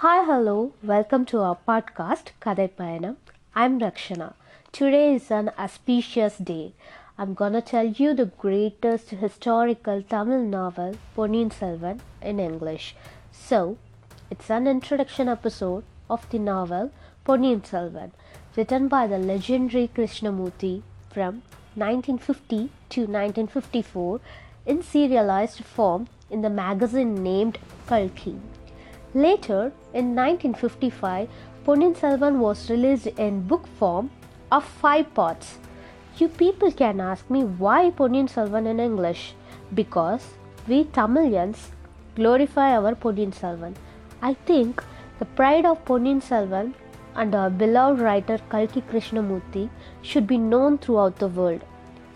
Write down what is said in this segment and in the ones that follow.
Hi, hello, welcome to our podcast Kadhai Payanam. I'm Raxshana. Today is an auspicious day. I'm gonna tell you the greatest historical Tamil novel, Ponniyin Selvan, in English. So, it's an introduction episode of the novel Ponniyin Selvan, written by the legendary Krishnamurti from 1950 to 1954 in serialized form in the magazine named Kalki. Later, in 1955, Ponniyin Selvan was released in book form of five parts. You people can ask me why Ponniyin Selvan in English? Because we Tamilians glorify our Ponniyin Selvan. I think the pride of Ponniyin Selvan and our beloved writer Kalki Krishnamurti should be known throughout the world.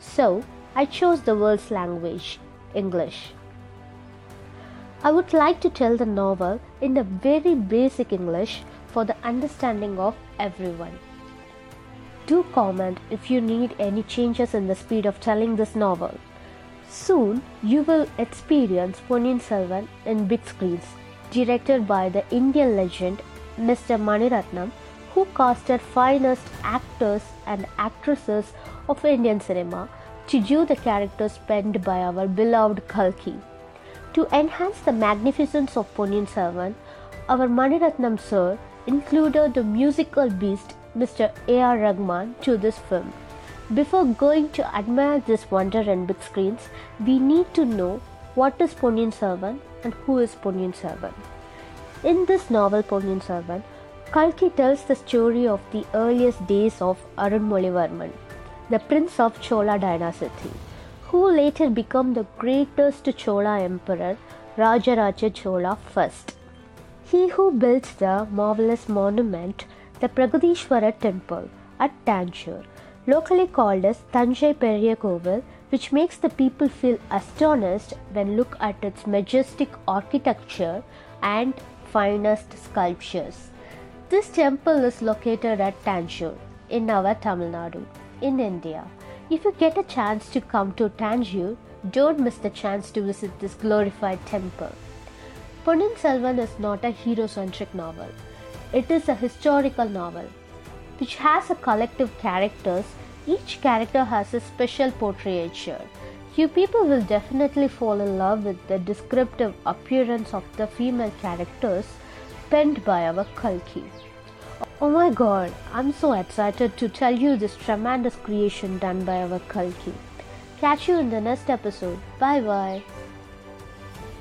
So, I chose the world's language, English. I would like to tell the novel in a very basic English for the understanding of everyone. Do comment if you need any changes in the speed of telling this novel. Soon you will experience Ponniyin Selvan in big screens, directed by the Indian legend Mr. Maniratnam, who casted finest actors and actresses of Indian cinema to do the characters penned by our beloved Kalki. To enhance the magnificence of Ponniyin Selvan, our Maniratnam sir included the musical beast Mr. A.R. Rahman to this film. Before going to admire this wonder in big screens, we need to know what is Ponniyin Selvan and who is Ponniyin Selvan. In this novel Ponniyin Selvan, Kalki tells the story of the earliest days of Arunmozhivarman, the prince of Chola dynasty who later became the greatest Chola emperor, Rajaraja Chola I. He who built the marvelous monument, the Pragadishwara temple at Tanjore, locally called as Tanjai Periya Kovil, which makes the people feel astonished when look at its majestic architecture and finest sculptures. This temple is located at Tanjore in our Tamil Nadu in India. If you get a chance to come to Tanjore, don't miss the chance to visit this glorified temple. Ponniyin Selvan is not a hero-centric novel. It is a historical novel which has a collective characters. Each character has a special portraiture. You people will definitely fall in love with the descriptive appearance of the female characters penned by our Kalki. Oh my god, I'm so excited to tell you this tremendous creation done by our Kalki. Catch you in the next episode. Bye bye.